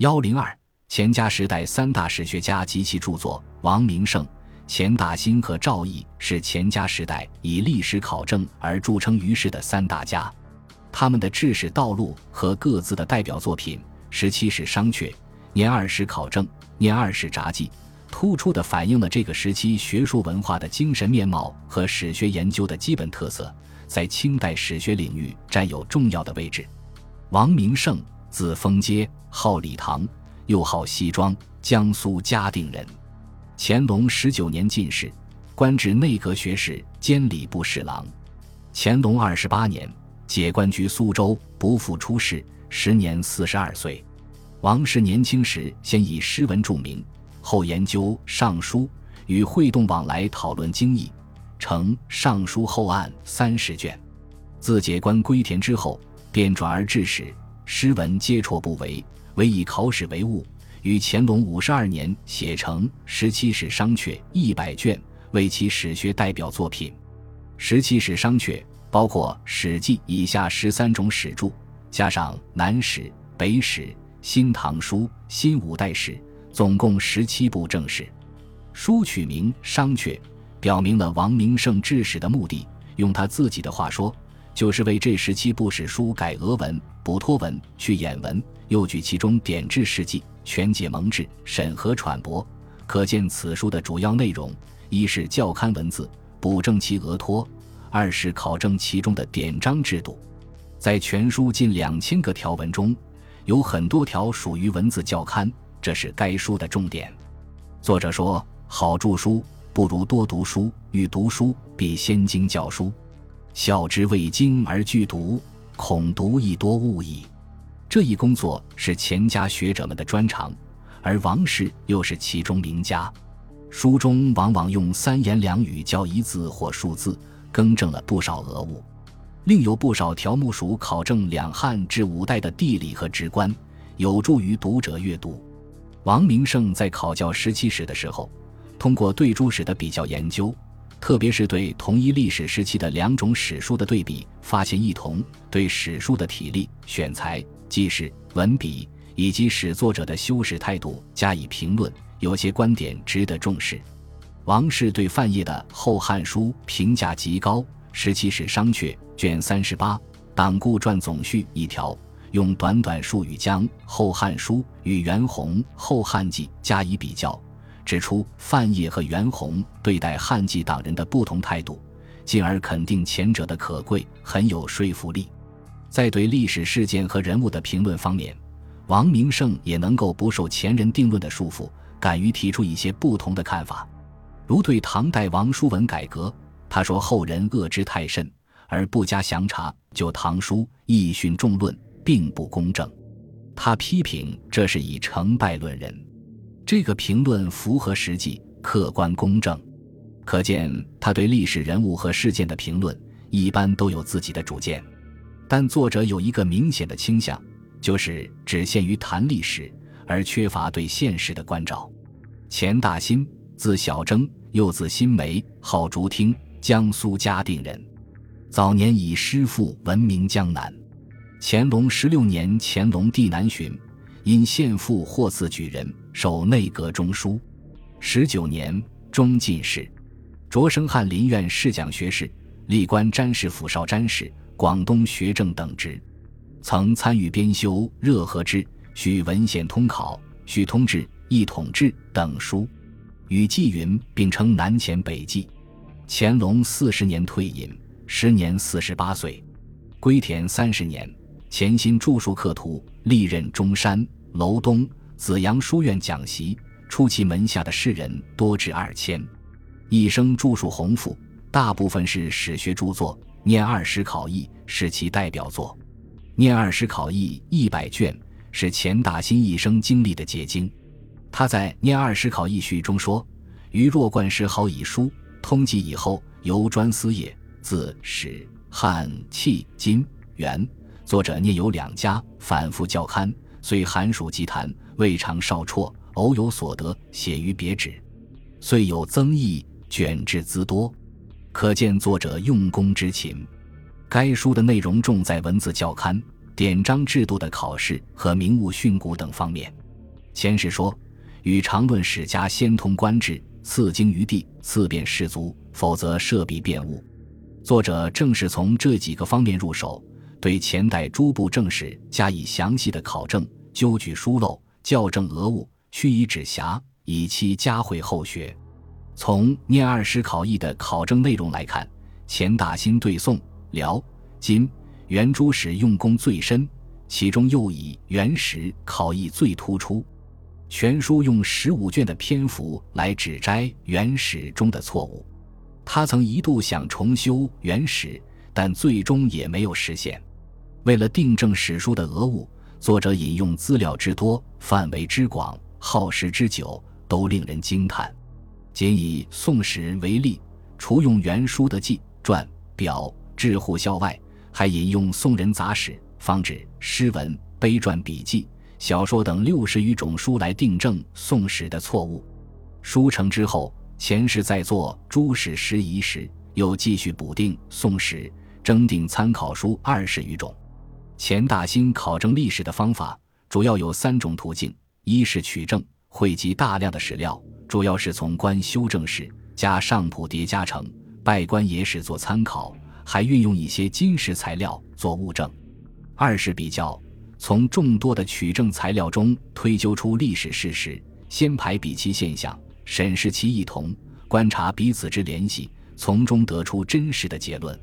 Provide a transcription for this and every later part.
幺零二，钱家时代三大史学家及其著作：王明胜、钱大新和赵翼是钱家时代以历史考证而著称于世的三大家。他们的治史道路和各自的代表作品《十七史商榷》《年二史考证》《年二史札记》，突出地反映了这个时期学术文化的精神面貌和史学研究的基本特色，在清代史学领域占有重要的位置。王明胜。字丰阶，号李唐，又号西庄，江苏嘉定人。乾隆十九年进士，官至内阁学士兼礼部侍郎。乾隆二十八年解官居苏州，不复出仕，时年四十二岁。王氏年轻时先以诗文著名，后研究《尚书》，与会动往来讨论经义，成《尚书后案》三十卷。自解官归田之后，便转而治史。诗文皆辍不为，唯以考史为务。于乾隆五十二年写成《十七史商榷》一百卷，为其史学代表作品。《十七史商榷》包括《史记》以下十三种史著，加上南史、北史、新唐书、新五代史，总共十七部正史。书取名《商榷》，表明了王明胜治史的目的。用他自己的话说。就是为这十七部史书改俄文、补托文、去眼文，又举其中典制事迹，全解蒙制，审核揣博。可见此书的主要内容：一是校勘文字，补正其额托；二是考证其中的典章制度。在全书近两千个条文中，有很多条属于文字校勘，这是该书的重点。作者说：“好著书，不如多读书；欲读书，必先经教书。”孝之未经而具读，恐读亦多误矣。这一工作是钱家学者们的专长，而王氏又是其中名家。书中往往用三言两语教一字或数字，更正了不少讹误。另有不少条目属考证两汉至五代的地理和直观，有助于读者阅读。王明胜在考教十七史的时候，通过对诸史的比较研究。特别是对同一历史时期的两种史书的对比，发现异同；对史书的体例、选材、记事、文笔以及史作者的修史态度加以评论，有些观点值得重视。王氏对范晔的《后汉书》评价极高，《十七史商榷》卷三十八《党固传总序》一条，用短短数语将《后汉书》与袁弘《后汉纪》加以比较。指出范晔和袁弘对待汉纪党人的不同态度，进而肯定前者的可贵，很有说服力。在对历史事件和人物的评论方面，王明胜也能够不受前人定论的束缚，敢于提出一些不同的看法。如对唐代王叔文改革，他说后人恶之太甚，而不加详查，就唐书义训重论，并不公正。他批评这是以成败论人。这个评论符合实际、客观、公正，可见他对历史人物和事件的评论一般都有自己的主见。但作者有一个明显的倾向，就是只限于谈历史，而缺乏对现实的关照。钱大新，字小征，又字新梅，号竹听，江苏嘉定人。早年以诗赋闻名江南。乾隆十六年，乾隆帝南巡。因献赋获赐举人，授内阁中书。十九年中进士，擢升翰林院侍讲学士，历官詹事府少詹事、广东学政等职。曾参与编修《热河志》《许文献通考》《许通志》《一统志》等书，与纪云并称南黔北纪。乾隆四十年退隐，时年四十八岁。归田三十年。潜心著述刻图，历任中山、楼东、紫阳书院讲习，出其门下的士人多至二千。一生著述宏富，大部分是史学著作，《念二史考异》是其代表作，《念二史考异》一百卷是钱大新一生经历的结晶。他在《念二史考异序》中说：“余若冠时好以书通籍以后，由专司业，自史、汉、契、金、元。”作者念有两家，反复校勘，虽寒暑积谈，未尝少辍。偶有所得，写于别纸，遂有增益，卷质滋多，可见作者用功之勤。该书的内容重在文字校勘、典章制度的考试和名物训诂等方面。前世说：“与常论史家先通官制，赐经于地，赐遍士族，否则设笔变误。”作者正是从这几个方面入手，对前代诸部正史加以详细的考证，纠举疏漏，校正讹误，须以指瑕，以期加惠后学。从念二史考异的考证内容来看，钱大新对宋、辽、金、元诸史用功最深，其中又以元史考异最突出。全书用十五卷的篇幅来指摘元史中的错误。他曾一度想重修元史，但最终也没有实现。为了订正史书的讹误，作者引用资料之多、范围之广、耗时之久，都令人惊叹。仅以《宋史》为例，除用原书的记、传、表、志户校外，还引用宋人杂史、方志、诗文、碑传、笔记、小说等六十余种书来订正《宋史》的错误。书成之后，钱氏在做诸史拾遗时，又继续补订《宋史》，征订参考书二十余种。钱大新考证历史的方法主要有三种途径：一是取证，汇集大量的史料。主要是从官修正史加上谱叠加成，拜官野史做参考，还运用一些金石材料做物证。二是比较，从众多的取证材料中推究出历史事实，先排比其现象，审视其异同，观察彼此之联系，从中得出真实的结论。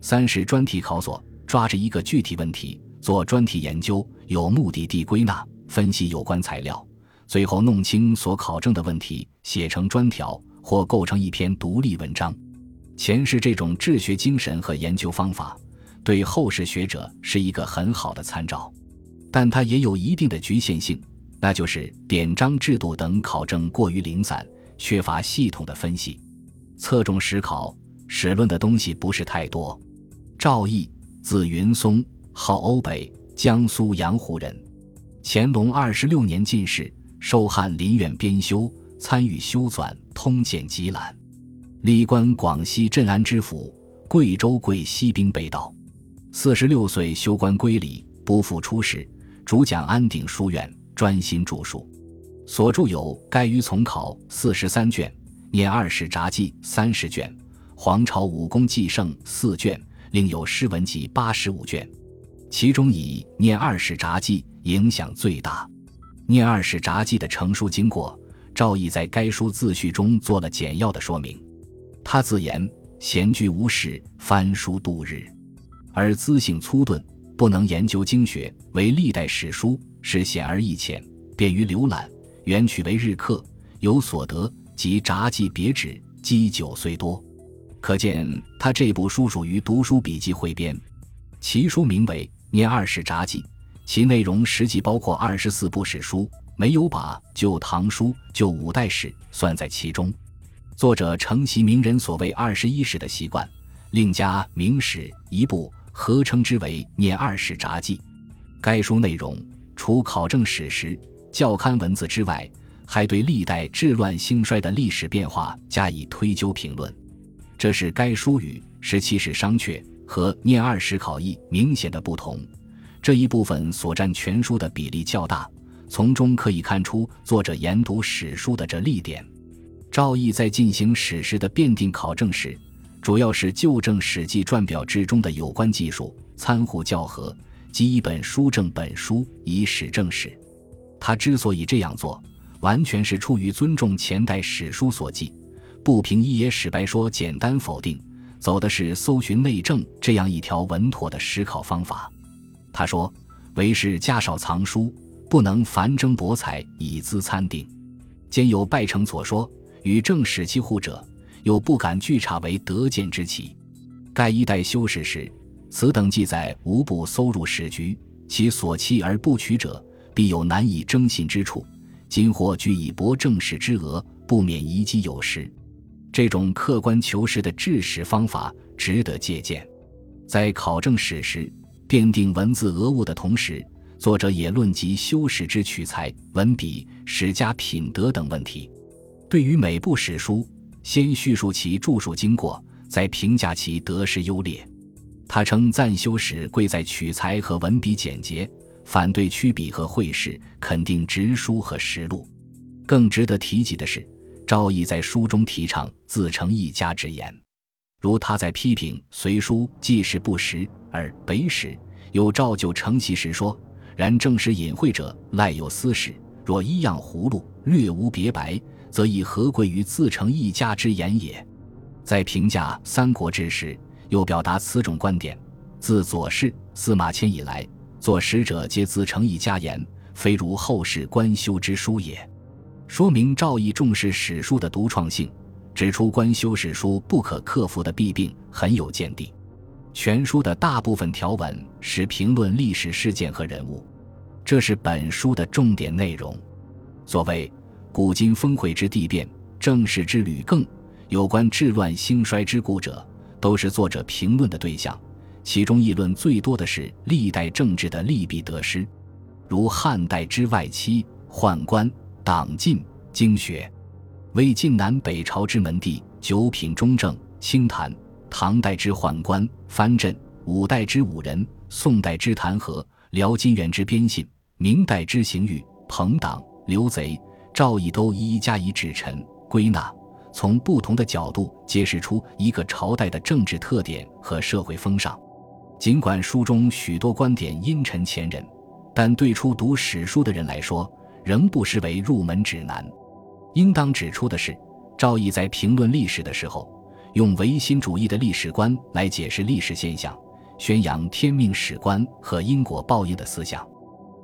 三是专题考索，抓着一个具体问题做专题研究，有目的地归纳分析有关材料。最后弄清所考证的问题，写成专条或构成一篇独立文章。前世这种治学精神和研究方法，对后世学者是一个很好的参照，但它也有一定的局限性，那就是典章制度等考证过于零散，缺乏系统的分析，侧重史考史论的东西不是太多。赵毅，字云松，号欧北，江苏阳湖人，乾隆二十六年进士。授翰林院编修，参与修纂《通鉴集览》，历官广西镇安知府、贵州贵西兵备道。四十六岁修官归里，不复出仕，主讲安定书院，专心著述。所著有《该于从考》四十三卷，《念二史札记》三十卷，《皇朝武功纪胜》四卷，另有诗文集八十五卷，其中以《念二史札记》影响最大。念二史札记的成书经过，赵毅在该书自序中做了简要的说明。他自言闲居无事，翻书度日，而资性粗钝，不能研究经学，为历代史书，是显而易浅，便于浏览。原取为日课，有所得，及札记别纸，积久虽多，可见他这部书属于读书笔记汇编。其书名为《念二史札记》。其内容实际包括二十四部史书，没有把《旧唐书》《旧五代史》算在其中。作者承袭名人所谓“二十一史”的习惯，另加“明史”一部，合称之为《念二史札记》。该书内容除考证史实、校勘文字之外，还对历代治乱兴衰的历史变化加以推究评论。这是该书与《十七史商榷》和《念二史考异》明显的不同。这一部分所占全书的比例较大，从中可以看出作者研读史书的这立点。赵毅在进行史实的辨定考证时，主要是纠正《史记》传表之中的有关技术，参互校核，即一本书证本书，以史证史。他之所以这样做，完全是出于尊重前代史书所记，不凭一野史白说简单否定，走的是搜寻内证这样一条稳妥的史考方法。他说：“为是家少藏书，不能繁征博采以资参定。兼有拜成所说，与正史其互者，又不敢据查为得见之奇。盖一代修史时，此等记载无不搜入史局，其所期而不取者，必有难以征信之处。今或据以博正史之额，不免遗迹有失。这种客观求实的治史方法，值得借鉴。在考证史实。”奠定文字讹误的同时，作者也论及修史之取材、文笔、史家品德等问题。对于每部史书，先叙述其著述经过，再评价其得失优劣。他称赞修史贵在取材和文笔简洁，反对曲笔和会试，肯定直书和实录。更值得提及的是，赵翼在书中提倡自成一家之言，如他在批评《隋书》记事不实而北史有照旧承袭时说：“然正史隐晦者，赖有私史。若一样葫芦，略无别白，则以何贵于自成一家之言也？”在评价《三国志》时，又表达此种观点：自左氏、司马迁以来，作史者皆自成一家言，非如后世官修之书也。说明赵翼重视史书的独创性，指出官修史书不可克服的弊病，很有见地。全书的大部分条文是评论历史事件和人物，这是本书的重点内容。所谓“古今峰会之地变，正史之履更”，有关治乱兴衰之故者，都是作者评论的对象。其中议论最多的是历代政治的利弊得失，如汉代之外戚、宦官。党禁经学，魏晋南北朝之门第，九品中正，清谈；唐代之宦官藩镇，五代之武人，宋代之弹劾，辽金元之边信，明代之刑狱，朋党刘贼，赵义都一一加以指陈归纳，从不同的角度揭示出一个朝代的政治特点和社会风尚。尽管书中许多观点阴沉前人，但对初读史书的人来说，仍不失为入门指南。应当指出的是，赵翼在评论历史的时候，用唯心主义的历史观来解释历史现象，宣扬天命史观和因果报应的思想。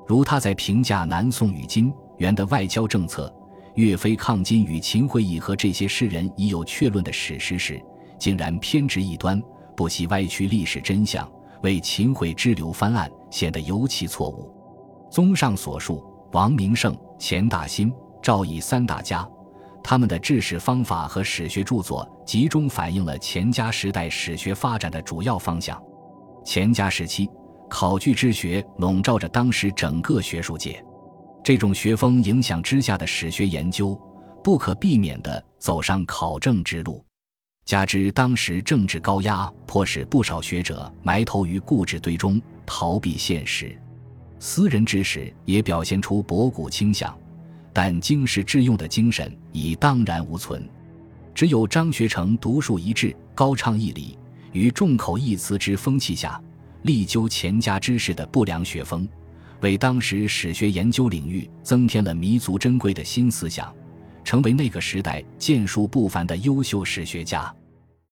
如他在评价南宋与金元的外交政策、岳飞抗金与秦桧议和这些世人已有确论的史实时，竟然偏执一端，不惜歪曲历史真相，为秦桧支流翻案，显得尤其错误。综上所述。王明胜、钱大新、赵翼三大家，他们的治史方法和史学著作，集中反映了钱家时代史学发展的主要方向。钱家时期，考据之学笼罩着当时整个学术界，这种学风影响之下的史学研究，不可避免地走上考证之路。加之当时政治高压，迫使不少学者埋头于固执堆中，逃避现实。私人知识也表现出博古倾向，但经世致用的精神已荡然无存。只有张学成独树一帜，高唱义理，于众口一词之风气下，力究钱家之士的不良学风，为当时史学研究领域增添了弥足珍贵的新思想，成为那个时代建树不凡的优秀史学家。